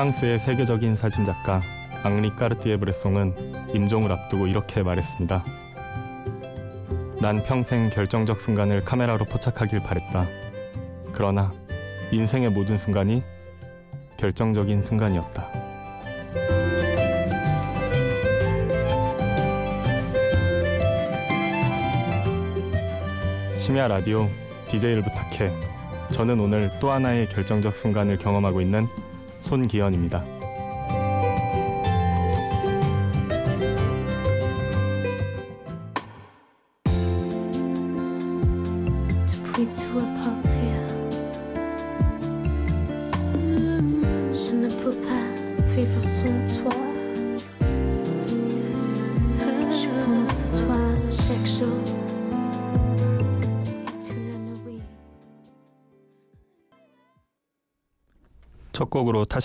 프랑스의 세계적인 사진작가 앙리 까르티에 브레송은 임종을 앞두고 이렇게 말했습니다. 난 평생 결정적 순간을 카메라로 포착하길 바랬다. 그러나 인생의 모든 순간이 결정적인 순간이었다. 심야 라디오 DJ를 부탁해. 저는 오늘 또 하나의 결정적 순간을 경험하고 있는 손기현입니다.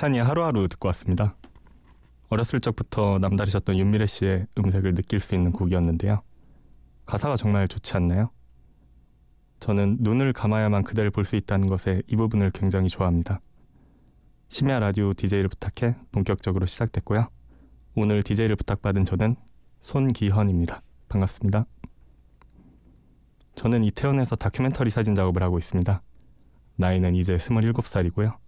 타샤니의 하루하루 듣고 왔습니다. 어렸을 적부터 남다르셨던 윤미래 씨의 음색을 느낄 수 있는 곡이었는데요. 가사가 정말 좋지 않나요? 저는 눈을 감아야만 그대를 볼 수 있다는 것에 이 부분을 굉장히 좋아합니다. 심야 라디오 DJ를 부탁해 본격적으로 시작됐고요. 오늘 DJ를 부탁받은 저는 손기현입니다. 반갑습니다. 저는 이태원에서 다큐멘터리 사진 작업을 하고 있습니다. 나이는 이제 27살이고요.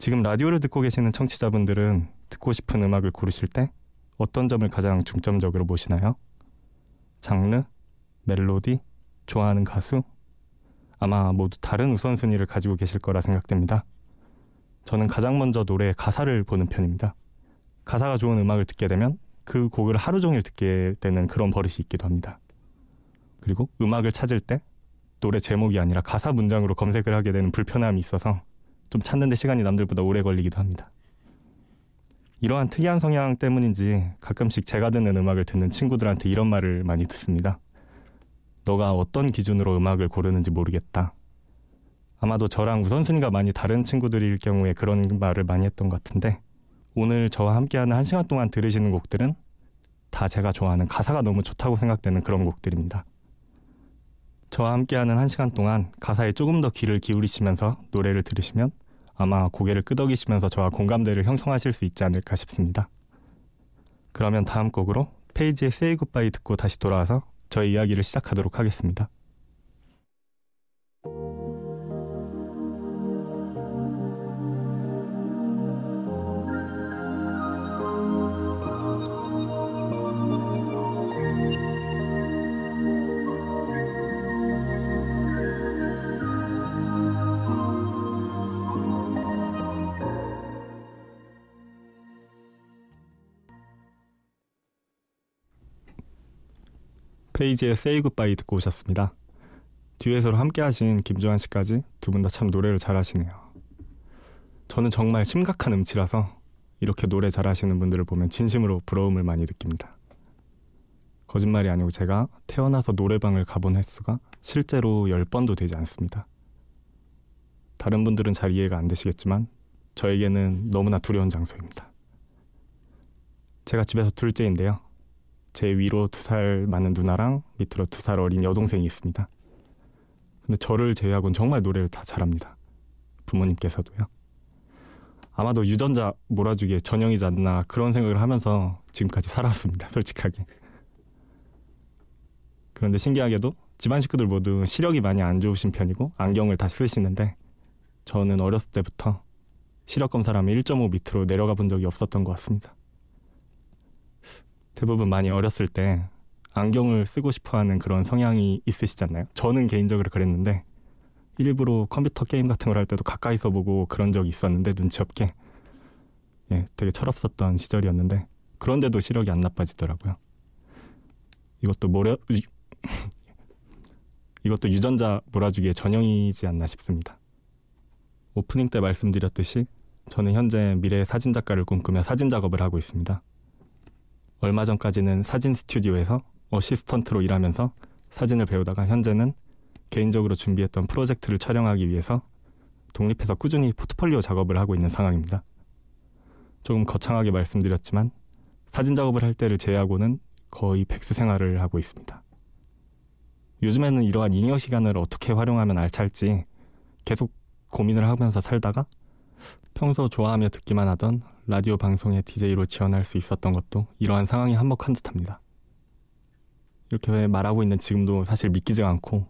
지금 라디오를 듣고 계시는 청취자분들은 듣고 싶은 음악을 고르실 때 어떤 점을 가장 중점적으로 보시나요? 장르, 멜로디, 좋아하는 가수? 아마 모두 다른 우선순위를 가지고 계실 거라 생각됩니다. 저는 가장 먼저 노래의 가사를 보는 편입니다. 가사가 좋은 음악을 듣게 되면 그 곡을 하루 종일 듣게 되는 그런 버릇이 있기도 합니다. 그리고 음악을 찾을 때 노래 제목이 아니라 가사 문장으로 검색을 하게 되는 불편함이 있어서 좀 찾는데 시간이 남들보다 오래 걸리기도 합니다. 이러한 특이한 성향 때문인지 가끔씩 제가 듣는 음악을 듣는 친구들한테 이런 말을 많이 듣습니다. 너가 어떤 기준으로 음악을 고르는지 모르겠다. 아마도 저랑 우선순위가 많이 다른 친구들일 경우에 그런 말을 많이 했던 것 같은데 오늘 저와 함께하는 한 시간 동안 들으시는 곡들은 다 제가 좋아하는 가사가 너무 좋다고 생각되는 그런 곡들입니다. 저와 함께하는 한 시간 동안 가사에 조금 더 귀를 기울이시면서 노래를 들으시면 아마 고개를 끄덕이시면서 저와 공감대를 형성하실 수 있지 않을까 싶습니다. 그러면 다음 곡으로 페이지의 Say Goodbye 듣고 다시 돌아와서 저의 이야기를 시작하도록 하겠습니다. 페이지의 Say Goodbye 듣고 오셨습니다. 듀엣으로 함께 하신 김조한 씨까지 두 분 다 참 노래를 잘하시네요. 저는 정말 심각한 음치라서 이렇게 노래 잘하시는 분들을 보면 진심으로 부러움을 많이 느낍니다. 거짓말이 아니고 제가 태어나서 노래방을 가본 횟수가 실제로 10번도 되지 않습니다. 다른 분들은 잘 이해가 안 되시겠지만 저에게는 너무나 두려운 장소입니다. 제가 집에서 둘째인데요. 제 위로 두 살 많은 누나랑 밑으로 두 살 어린 여동생이 있습니다. 근데 저를 제외하고는 정말 노래를 다 잘합니다. 부모님께서도요. 아마도 유전자 몰아주기에 전형이지 않나 그런 생각을 하면서 지금까지 살아왔습니다. 솔직하게. 그런데 신기하게도 집안 식구들 모두 시력이 많이 안 좋으신 편이고 안경을 다 쓰시는데 저는 어렸을 때부터 시력 검사를 하면 1.5 밑으로 내려가 본 적이 없었던 것 같습니다. 대부분 많이 어렸을 때 안경을 쓰고 싶어하는 그런 성향이 있으시잖아요. 저는 개인적으로 그랬는데 일부러 컴퓨터 게임 같은 걸 할 때도 가까이서 보고 그런 적이 있었는데 눈치 없게 예, 되게 철없었던 시절이었는데 그런데도 시력이 안 나빠지더라고요. 이것도 모려 이것도 유전자 몰아주기의 전형이지 않나 싶습니다. 오프닝 때 말씀드렸듯이 저는 현재 미래의 사진 작가를 꿈꾸며 사진 작업을 하고 있습니다. 얼마 전까지는 사진 스튜디오에서 어시스턴트로 일하면서 사진을 배우다가 현재는 개인적으로 준비했던 프로젝트를 촬영하기 위해서 독립해서 꾸준히 포트폴리오 작업을 하고 있는 상황입니다. 조금 거창하게 말씀드렸지만 사진 작업을 할 때를 제외하고는 거의 백수 생활을 하고 있습니다. 요즘에는 이러한 잉여 시간을 어떻게 활용하면 알찰지 계속 고민을 하면서 살다가 평소 좋아하며 듣기만 하던 라디오 방송의 DJ로 지원할 수 있었던 것도 이러한 상황이 한몫한 듯합니다. 이렇게 말하고 있는 지금도 사실 믿기지가 않고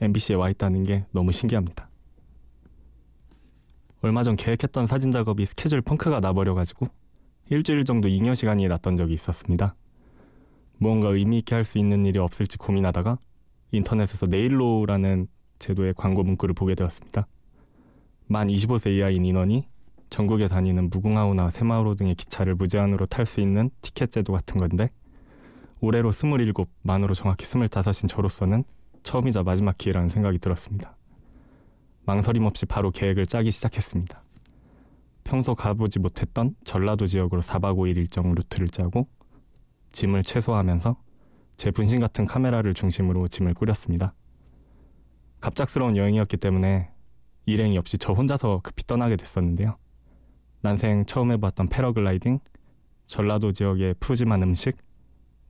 MBC에 와 있다는 게 너무 신기합니다. 얼마 전 계획했던 사진 작업이 스케줄 펑크가 나버려가지고 일주일 정도 잉여 시간이 났던 적이 있었습니다. 무언가 의미 있게 할 수 있는 일이 없을지 고민하다가 인터넷에서 내일로라는 제도의 광고 문구를 보게 되었습니다. 만 25세 이하인 인원이 전국에 다니는 무궁화호나 새마을호 등의 기차를 무제한으로 탈 수 있는 티켓 제도 같은 건데 올해로 27, 만으로 정확히 25인 저로서는 처음이자 마지막 기회라는 생각이 들었습니다. 망설임 없이 바로 계획을 짜기 시작했습니다. 평소 가보지 못했던 전라도 지역으로 4박 5일 일정 루트를 짜고 짐을 최소화하면서 제 분신 같은 카메라를 중심으로 짐을 꾸렸습니다. 갑작스러운 여행이었기 때문에 일행이 없이 저 혼자서 급히 떠나게 됐었는데요. 난생 처음 해봤던 패러글라이딩, 전라도 지역의 푸짐한 음식,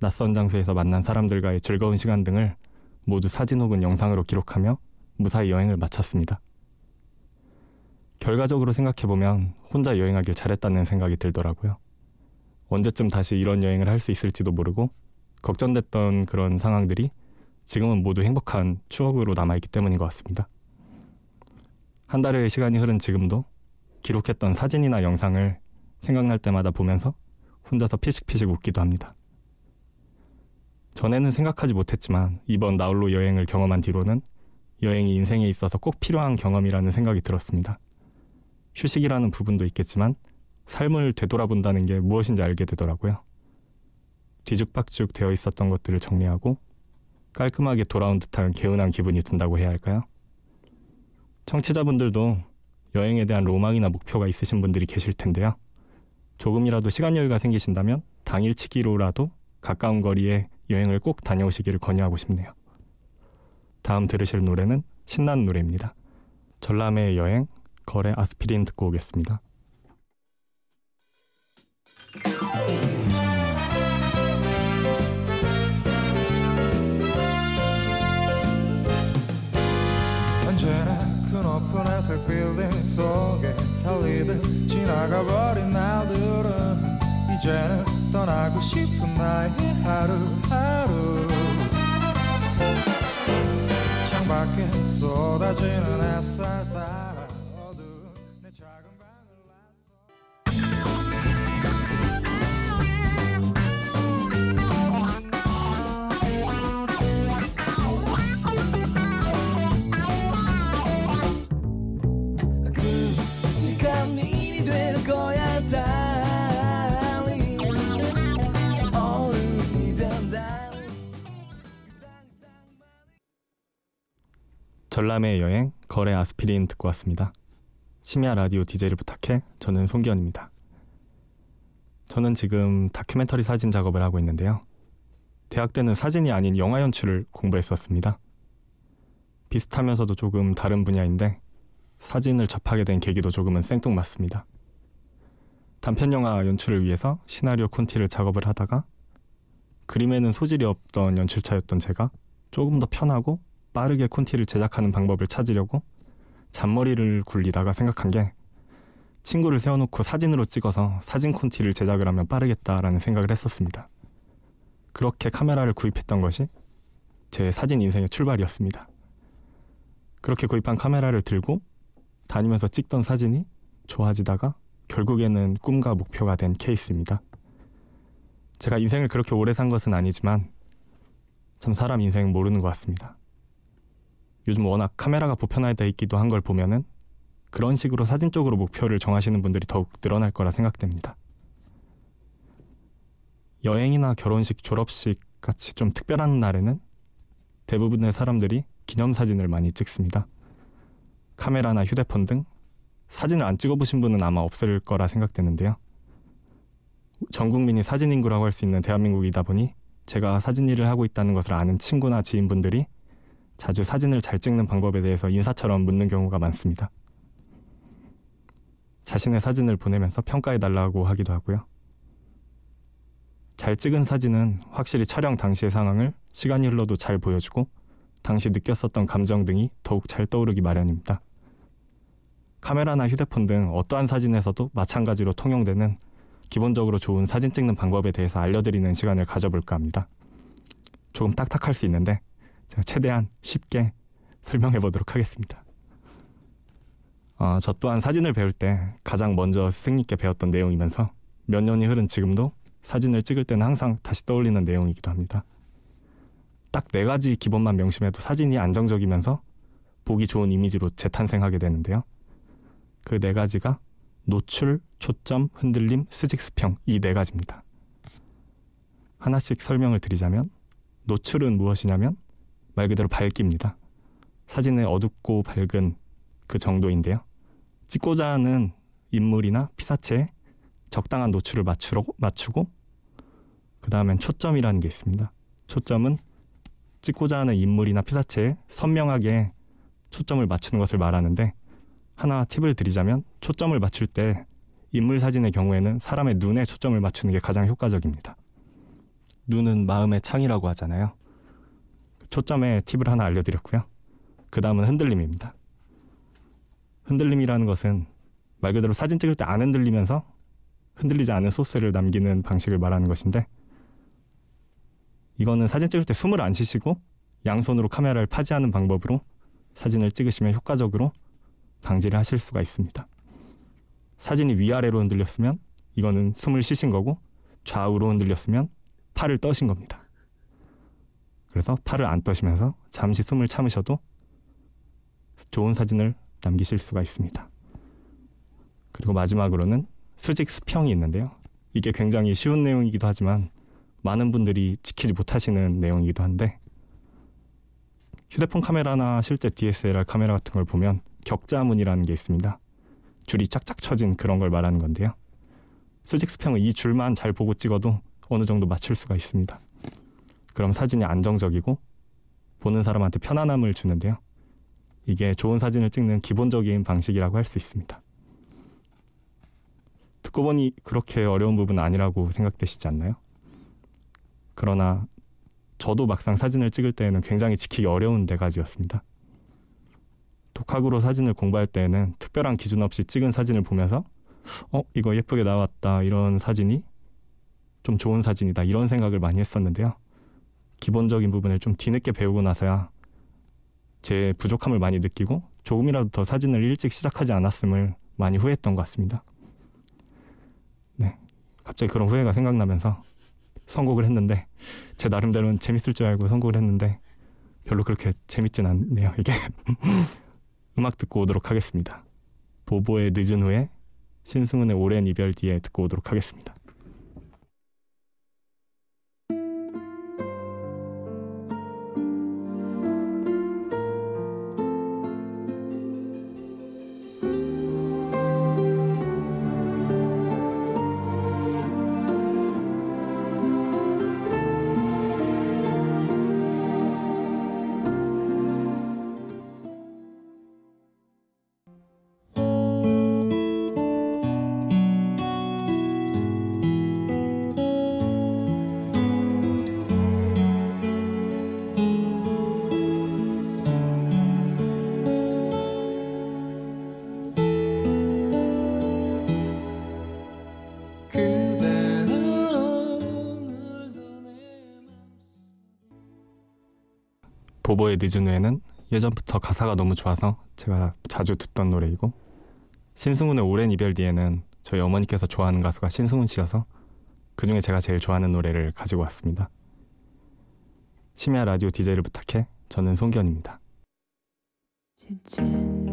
낯선 장소에서 만난 사람들과의 즐거운 시간 등을 모두 사진 혹은 영상으로 기록하며 무사히 여행을 마쳤습니다. 결과적으로 생각해보면 혼자 여행하길 잘했다는 생각이 들더라고요. 언제쯤 다시 이런 여행을 할 수 있을지도 모르고 걱정됐던 그런 상황들이 지금은 모두 행복한 추억으로 남아있기 때문인 것 같습니다. 한 달의 시간이 흐른 지금도 기록했던 사진이나 영상을 생각날 때마다 보면서 혼자서 피식피식 웃기도 합니다. 전에는 생각하지 못했지만 이번 나홀로 여행을 경험한 뒤로는 여행이 인생에 있어서 꼭 필요한 경험이라는 생각이 들었습니다. 휴식이라는 부분도 있겠지만 삶을 되돌아본다는 게 무엇인지 알게 되더라고요. 뒤죽박죽 되어 있었던 것들을 정리하고 깔끔하게 돌아온 듯한 개운한 기분이 든다고 해야 할까요? 청취자분들도 여행에 대한 로망이나 목표가 있으신 분들이 계실 텐데요. 조금이라도 시간 여유가 생기신다면 당일치기로라도 가까운 거리에 여행을 꼭 다녀오시기를 권유하고 싶네요. 다음 들으실 노래는 신나는 노래입니다. 전람회의 여행, 거래 아스피린 듣고 오겠습니다. 회색 빌딩 속에 달리듯 지나가버린 날들은 이제는 떠나고 싶은 나의 하루하루. 창밖에 쏟아지는 햇살 따라 전람의 여행, 거래 아스피린 듣고 왔습니다. 심야 라디오 DJ를 부탁해 저는 송기현입니다. 저는 지금 다큐멘터리 사진 작업을 하고 있는데요. 대학 때는 사진이 아닌 영화 연출을 공부했었습니다. 비슷하면서도 조금 다른 분야인데 사진을 접하게 된 계기도 조금은 생뚱맞습니다. 단편 영화 연출을 위해서 시나리오 콘티를 작업을 하다가 그림에는 소질이 없던 연출차였던 제가 조금 더 편하고 빠르게 콘티를 제작하는 방법을 찾으려고 잔머리를 굴리다가 생각한 게 친구를 세워놓고 사진으로 찍어서 사진 콘티를 제작을 하면 빠르겠다라는 생각을 했었습니다. 그렇게 카메라를 구입했던 것이 제 사진 인생의 출발이었습니다. 그렇게 구입한 카메라를 들고 다니면서 찍던 사진이 좋아지다가 결국에는 꿈과 목표가 된 케이스입니다. 제가 인생을 그렇게 오래 산 것은 아니지만 참 사람 인생 모르는 것 같습니다. 요즘 워낙 카메라가 보편화되어 있기도 한 걸 보면은 그런 식으로 사진 쪽으로 목표를 정하시는 분들이 더욱 늘어날 거라 생각됩니다. 여행이나 결혼식, 졸업식 같이 좀 특별한 날에는 대부분의 사람들이 기념사진을 많이 찍습니다. 카메라나 휴대폰 등 사진을 안 찍어보신 분은 아마 없을 거라 생각되는데요. 전 국민이 사진 인구라고 할 수 있는 대한민국이다 보니 제가 사진 일을 하고 있다는 것을 아는 친구나 지인분들이 자주 사진을 잘 찍는 방법에 대해서 인사처럼 묻는 경우가 많습니다. 자신의 사진을 보내면서 평가해 달라고 하기도 하고요. 잘 찍은 사진은 확실히 촬영 당시의 상황을 시간이 흘러도 잘 보여주고 당시 느꼈었던 감정 등이 더욱 잘 떠오르기 마련입니다. 카메라나 휴대폰 등 어떠한 사진에서도 마찬가지로 통용되는 기본적으로 좋은 사진 찍는 방법에 대해서 알려드리는 시간을 가져볼까 합니다. 조금 딱딱할 수 있는데 제가 최대한 쉽게 설명해 보도록 하겠습니다. 어, 저 또한 사진을 배울 때 가장 먼저 스승님께 배웠던 내용이면서 몇 년이 흐른 지금도 사진을 찍을 때는 항상 다시 떠올리는 내용이기도 합니다. 딱 네 가지 기본만 명심해도 사진이 안정적이면서 보기 좋은 이미지로 재탄생하게 되는데요. 그 네 가지가 노출, 초점, 흔들림, 수직 수평 이 네 가지입니다. 하나씩 설명을 드리자면 노출은 무엇이냐면 말 그대로 밝기입니다. 사진의 어둡고 밝은 그 정도인데요. 찍고자 하는 인물이나 피사체에 적당한 노출을 맞추고, 맞추고 그 다음엔 초점이라는 게 있습니다. 초점은 찍고자 하는 인물이나 피사체에 선명하게 초점을 맞추는 것을 말하는데 하나 팁을 드리자면 초점을 맞출 때 인물 사진의 경우에는 사람의 눈에 초점을 맞추는 게 가장 효과적입니다. 눈은 마음의 창이라고 하잖아요. 초점의 팁을 하나 알려드렸고요. 그 다음은 흔들림입니다. 흔들림이라는 것은 말 그대로 사진 찍을 때 안 흔들리면서 흔들리지 않은 소스를 남기는 방식을 말하는 것인데 이거는 사진 찍을 때 숨을 안 쉬시고 양손으로 카메라를 파지하는 방법으로 사진을 찍으시면 효과적으로 방지를 하실 수가 있습니다. 사진이 위아래로 흔들렸으면 이거는 숨을 쉬신 거고 좌우로 흔들렸으면 팔을 떠신 겁니다. 그래서 팔을 안 떠시면서 잠시 숨을 참으셔도 좋은 사진을 남기실 수가 있습니다. 그리고 마지막으로는 수직 수평이 있는데요. 이게 굉장히 쉬운 내용이기도 하지만 많은 분들이 지키지 못하시는 내용이기도 한데 휴대폰 카메라나 실제 DSLR 카메라 같은 걸 보면 격자문이라는 게 있습니다. 줄이 쫙쫙 쳐진 그런 걸 말하는 건데요. 수직 수평은 이 줄만 잘 보고 찍어도 어느 정도 맞출 수가 있습니다. 그럼 사진이 안정적이고 보는 사람한테 편안함을 주는데요. 이게 좋은 사진을 찍는 기본적인 방식이라고 할 수 있습니다. 듣고 보니 그렇게 어려운 부분은 아니라고 생각되시지 않나요? 그러나 저도 막상 사진을 찍을 때에는 굉장히 지키기 어려운 네 가지였습니다. 독학으로 사진을 공부할 때에는 특별한 기준 없이 찍은 사진을 보면서 어 이거 예쁘게 나왔다 이런 사진이 좀 좋은 사진이다 이런 생각을 많이 했었는데요. 기본적인 부분을 좀 뒤늦게 배우고 나서야 제 부족함을 많이 느끼고 조금이라도 더 사진을 일찍 시작하지 않았음을 많이 후회했던 것 같습니다. 네, 갑자기 그런 후회가 생각나면서 선곡을 했는데 제 나름대로는 재밌을 줄 알고 선곡을 했는데 별로 그렇게 재밌진 않네요. 이게 음악 듣고 오도록 하겠습니다. 보보의 늦은 후에 신승훈의 오랜 이별 뒤에 듣고 오도록 하겠습니다. 보보의 늦은 후에는 예전부터 가사가 너무 좋아서 제가 자주 듣던 노래이고 신승훈의 오랜 이별 뒤에는 저희 어머니께서 좋아하는 가수가 신승훈 씨여서 그 중에 제가 제일 좋아하는 노래를 가지고 왔습니다. 심야 라디오 DJ를 부탁해 저는 송견입니다. 지친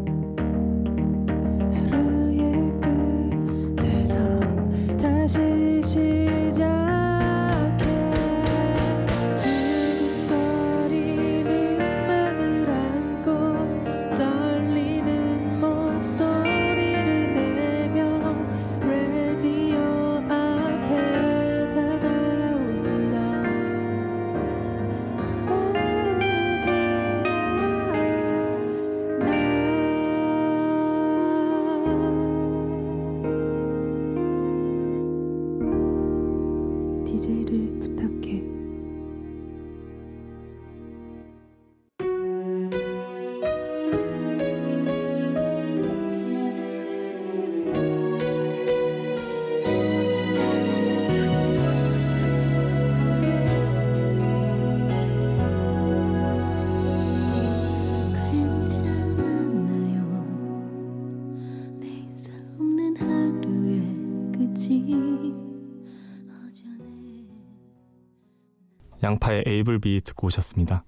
양파의 에이블비 듣고 오셨습니다.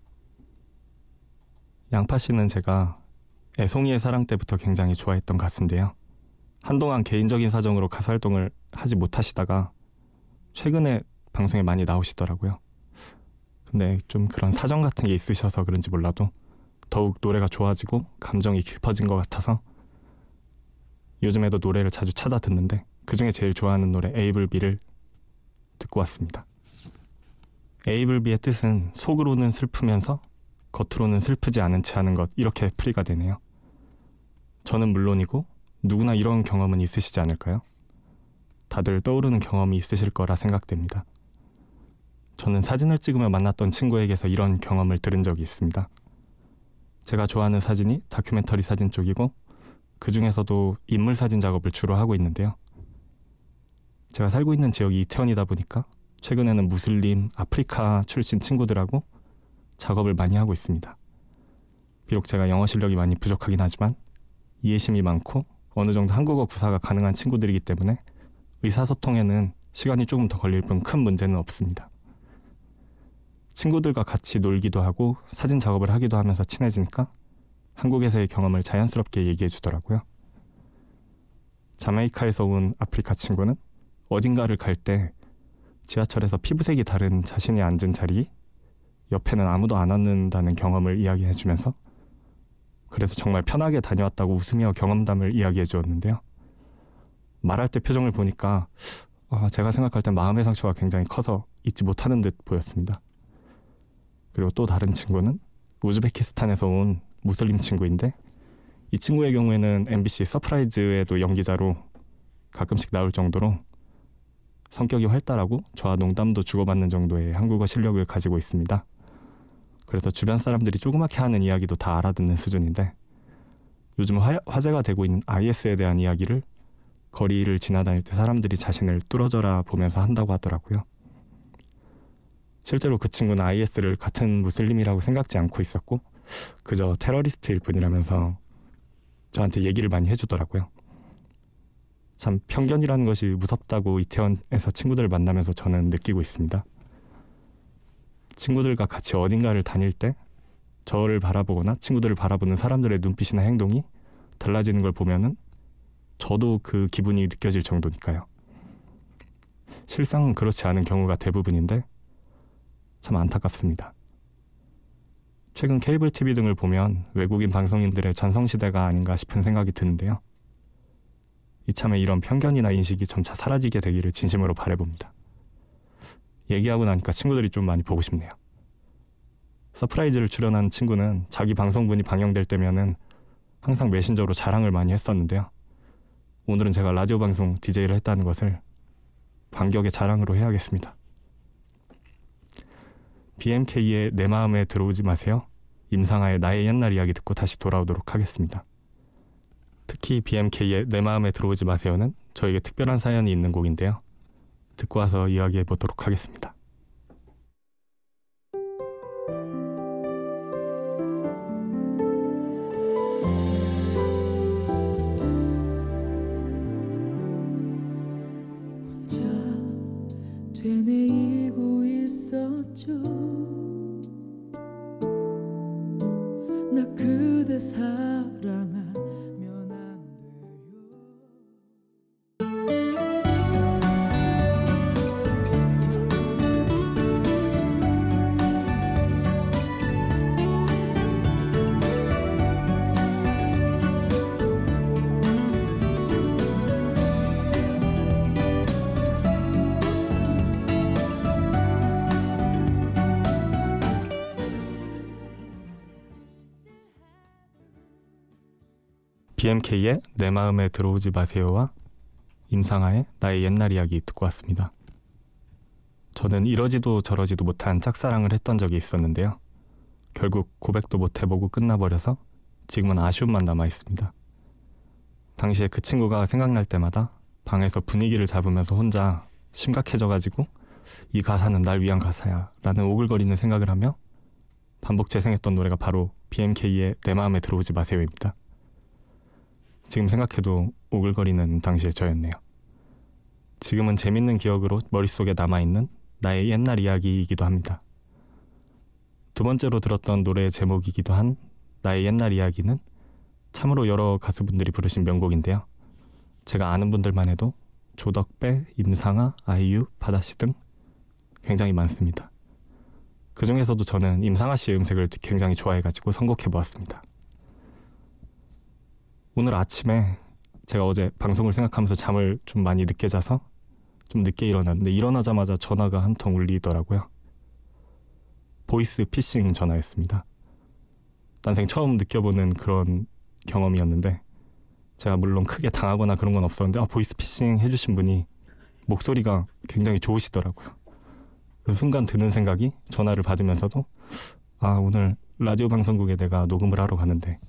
양파 씨는 제가 애송이의 사랑 때부터 굉장히 좋아했던 가수인데요. 한동안 개인적인 사정으로 가수 활동을 하지 못하시다가 최근에 방송에 많이 나오시더라고요. 근데 좀 그런 사정 같은 게 있으셔서 그런지 몰라도 더욱 노래가 좋아지고 감정이 깊어진 것 같아서 요즘에도 노래를 자주 찾아 듣는데 그 중에 제일 좋아하는 노래 에이블비를 듣고 왔습니다. 에이블비의 뜻은 속으로는 슬프면서 겉으로는 슬프지 않은 채 하는 것 이렇게 풀이가 되네요. 저는 물론이고 누구나 이런 경험은 있으시지 않을까요? 다들 떠오르는 경험이 있으실 거라 생각됩니다. 저는 사진을 찍으며 만났던 친구에게서 이런 경험을 들은 적이 있습니다. 제가 좋아하는 사진이 다큐멘터리 사진 쪽이고 그 중에서도 인물 사진 작업을 주로 하고 있는데요. 제가 살고 있는 지역이 이태원이다 보니까 최근에는 무슬림, 아프리카 출신 친구들하고 작업을 많이 하고 있습니다. 비록 제가 영어 실력이 많이 부족하긴 하지만 이해심이 많고 어느 정도 한국어 구사가 가능한 친구들이기 때문에 의사소통에는 시간이 조금 더 걸릴 뿐 큰 문제는 없습니다. 친구들과 같이 놀기도 하고 사진 작업을 하기도 하면서 친해지니까 한국에서의 경험을 자연스럽게 얘기해 주더라고요. 자메이카에서 온 아프리카 친구는 어딘가를 갈 때 지하철에서 피부색이 다른 자신이 앉은 자리 옆에는 아무도 안 앉는다는 경험을 이야기해 주면서 그래서 정말 편하게 다녀왔다고 웃으며 경험담을 이야기해 주었는데요. 말할 때 표정을 보니까 아, 제가 생각할 땐 마음의 상처가 굉장히 커서 잊지 못하는 듯 보였습니다. 그리고 또 다른 친구는 우즈베키스탄에서 온 무슬림 친구인데 이 친구의 경우에는 MBC 서프라이즈에도 연기자로 가끔씩 나올 정도로 성격이 활달하고 저와 농담도 주고받는 정도의 한국어 실력을 가지고 있습니다. 그래서 주변 사람들이 조그맣게 하는 이야기도 다 알아듣는 수준인데 요즘 화, 화제가 되고 있는 IS에 대한 이야기를 거리를 지나다닐 때 사람들이 자신을 뚫어져라 보면서 한다고 하더라고요. 실제로 그 친구는 IS를 같은 무슬림이라고 생각지 않고 있었고 그저 테러리스트일 뿐이라면서 저한테 얘기를 많이 해주더라고요. 참 편견이라는 것이 무섭다고 이태원에서 친구들을 만나면서 저는 느끼고 있습니다. 친구들과 같이 어딘가를 다닐 때 저를 바라보거나 친구들을 바라보는 사람들의 눈빛이나 행동이 달라지는 걸 보면은 저도 그 기분이 느껴질 정도니까요. 실상은 그렇지 않은 경우가 대부분인데 참 안타깝습니다. 최근 케이블 TV 등을 보면 외국인 방송인들의 전성시대가 아닌가 싶은 생각이 드는데요. 이참에 이런 편견이나 인식이 점차 사라지게 되기를 진심으로 바래봅니다. 얘기하고 나니까 친구들이 좀 많이 보고 싶네요. 서프라이즈를 출연한 친구는 자기 방송분이 방영될 때면은 항상 메신저로 자랑을 많이 했었는데요. 오늘은 제가 라디오 방송 DJ를 했다는 것을 반격의 자랑으로 해야겠습니다. BMK의 내 마음에 들어오지 마세요. 임상아의 나의 옛날 이야기 듣고 다시 돌아오도록 하겠습니다. 특히 BMK의 내 마음에 들어오지 마세요는 저에게 특별한 사연이 있는 곡인데요. 듣고 와서 이야기해 보도록 하겠습니다. 나 그대 사랑하 BMK의 내 마음에 들어오지 마세요와 임상아의 나의 옛날 이야기 듣고 왔습니다. 저는 이러지도 저러지도 못한 짝사랑을 했던 적이 있었는데요. 결국 고백도 못 해보고 끝나버려서 지금은 아쉬움만 남아 있습니다. 당시에 그 친구가 생각날 때마다 방에서 분위기를 잡으면서 혼자 심각해져가지고 이 가사는 날 위한 가사야 라는 오글거리는 생각을 하며 반복 재생했던 노래가 바로 BMK의 내 마음에 들어오지 마세요입니다. 지금 생각해도 오글거리는 당시의 저였네요. 지금은 재밌는 기억으로 머릿속에 남아있는 나의 옛날 이야기이기도 합니다. 두 번째로 들었던 노래의 제목이기도 한 나의 옛날 이야기는 참으로 여러 가수분들이 부르신 명곡인데요. 제가 아는 분들만 해도 조덕배, 임상아, 아이유, 바다씨 등 굉장히 많습니다. 그 중에서도 저는 임상아 씨의 음색을 굉장히 좋아해가지고 선곡해 보았습니다. 오늘 아침에 제가 어제 방송을 생각하면서 잠을 좀 많이 늦게 자서 좀 늦게 일어났는데 일어나자마자 전화가 한 통 울리더라고요. 보이스 피싱 전화였습니다. 난생 처음 느껴보는 그런 경험이었는데 제가 물론 크게 당하거나 그런 건 없었는데 아, 보이스 피싱 해주신 분이 목소리가 굉장히 좋으시더라고요. 그래서 순간 드는 생각이 전화를 받으면서도 아 오늘 라디오 방송국에 내가 녹음을 하러 가는데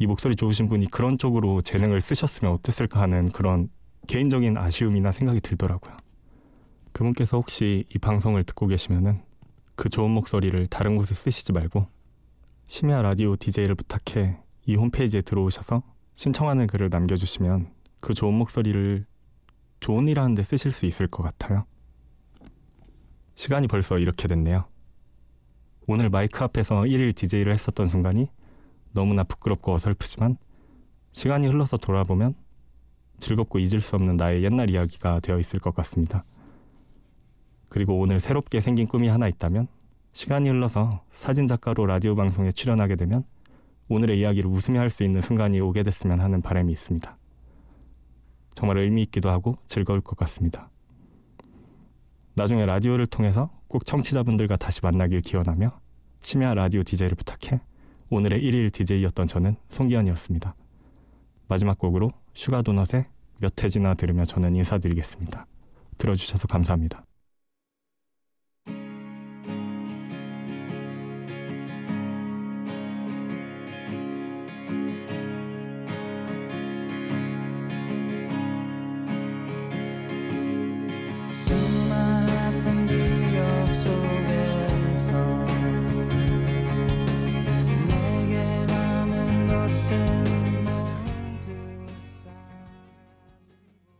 이 목소리 좋으신 분이 그런 쪽으로 재능을 쓰셨으면 어땠을까 하는 그런 개인적인 아쉬움이나 생각이 들더라고요. 그분께서 혹시 이 방송을 듣고 계시면은 그 좋은 목소리를 다른 곳에 쓰시지 말고 심야 라디오 DJ를 부탁해 이 홈페이지에 들어오셔서 신청하는 글을 남겨주시면 그 좋은 목소리를 좋은 일 하는데 쓰실 수 있을 것 같아요. 시간이 벌써 이렇게 됐네요. 오늘 마이크 앞에서 1일 DJ를 했었던 순간이 너무나 부끄럽고 어설프지만 시간이 흘러서 돌아보면 즐겁고 잊을 수 없는 나의 옛날 이야기가 되어 있을 것 같습니다. 그리고 오늘 새롭게 생긴 꿈이 하나 있다면 시간이 흘러서 사진 작가로 라디오 방송에 출연하게 되면 오늘의 이야기를 웃으며 할 수 있는 순간이 오게 됐으면 하는 바람이 있습니다. 정말 의미 있기도 하고 즐거울 것 같습니다. 나중에 라디오를 통해서 꼭 청취자분들과 다시 만나길 기원하며 심야 라디오 DJ를 부탁해 오늘의 1일 DJ였던 저는 송기현이었습니다. 마지막 곡으로 슈가도넛의 몇 해지나 들으며 저는 인사드리겠습니다. 들어주셔서 감사합니다.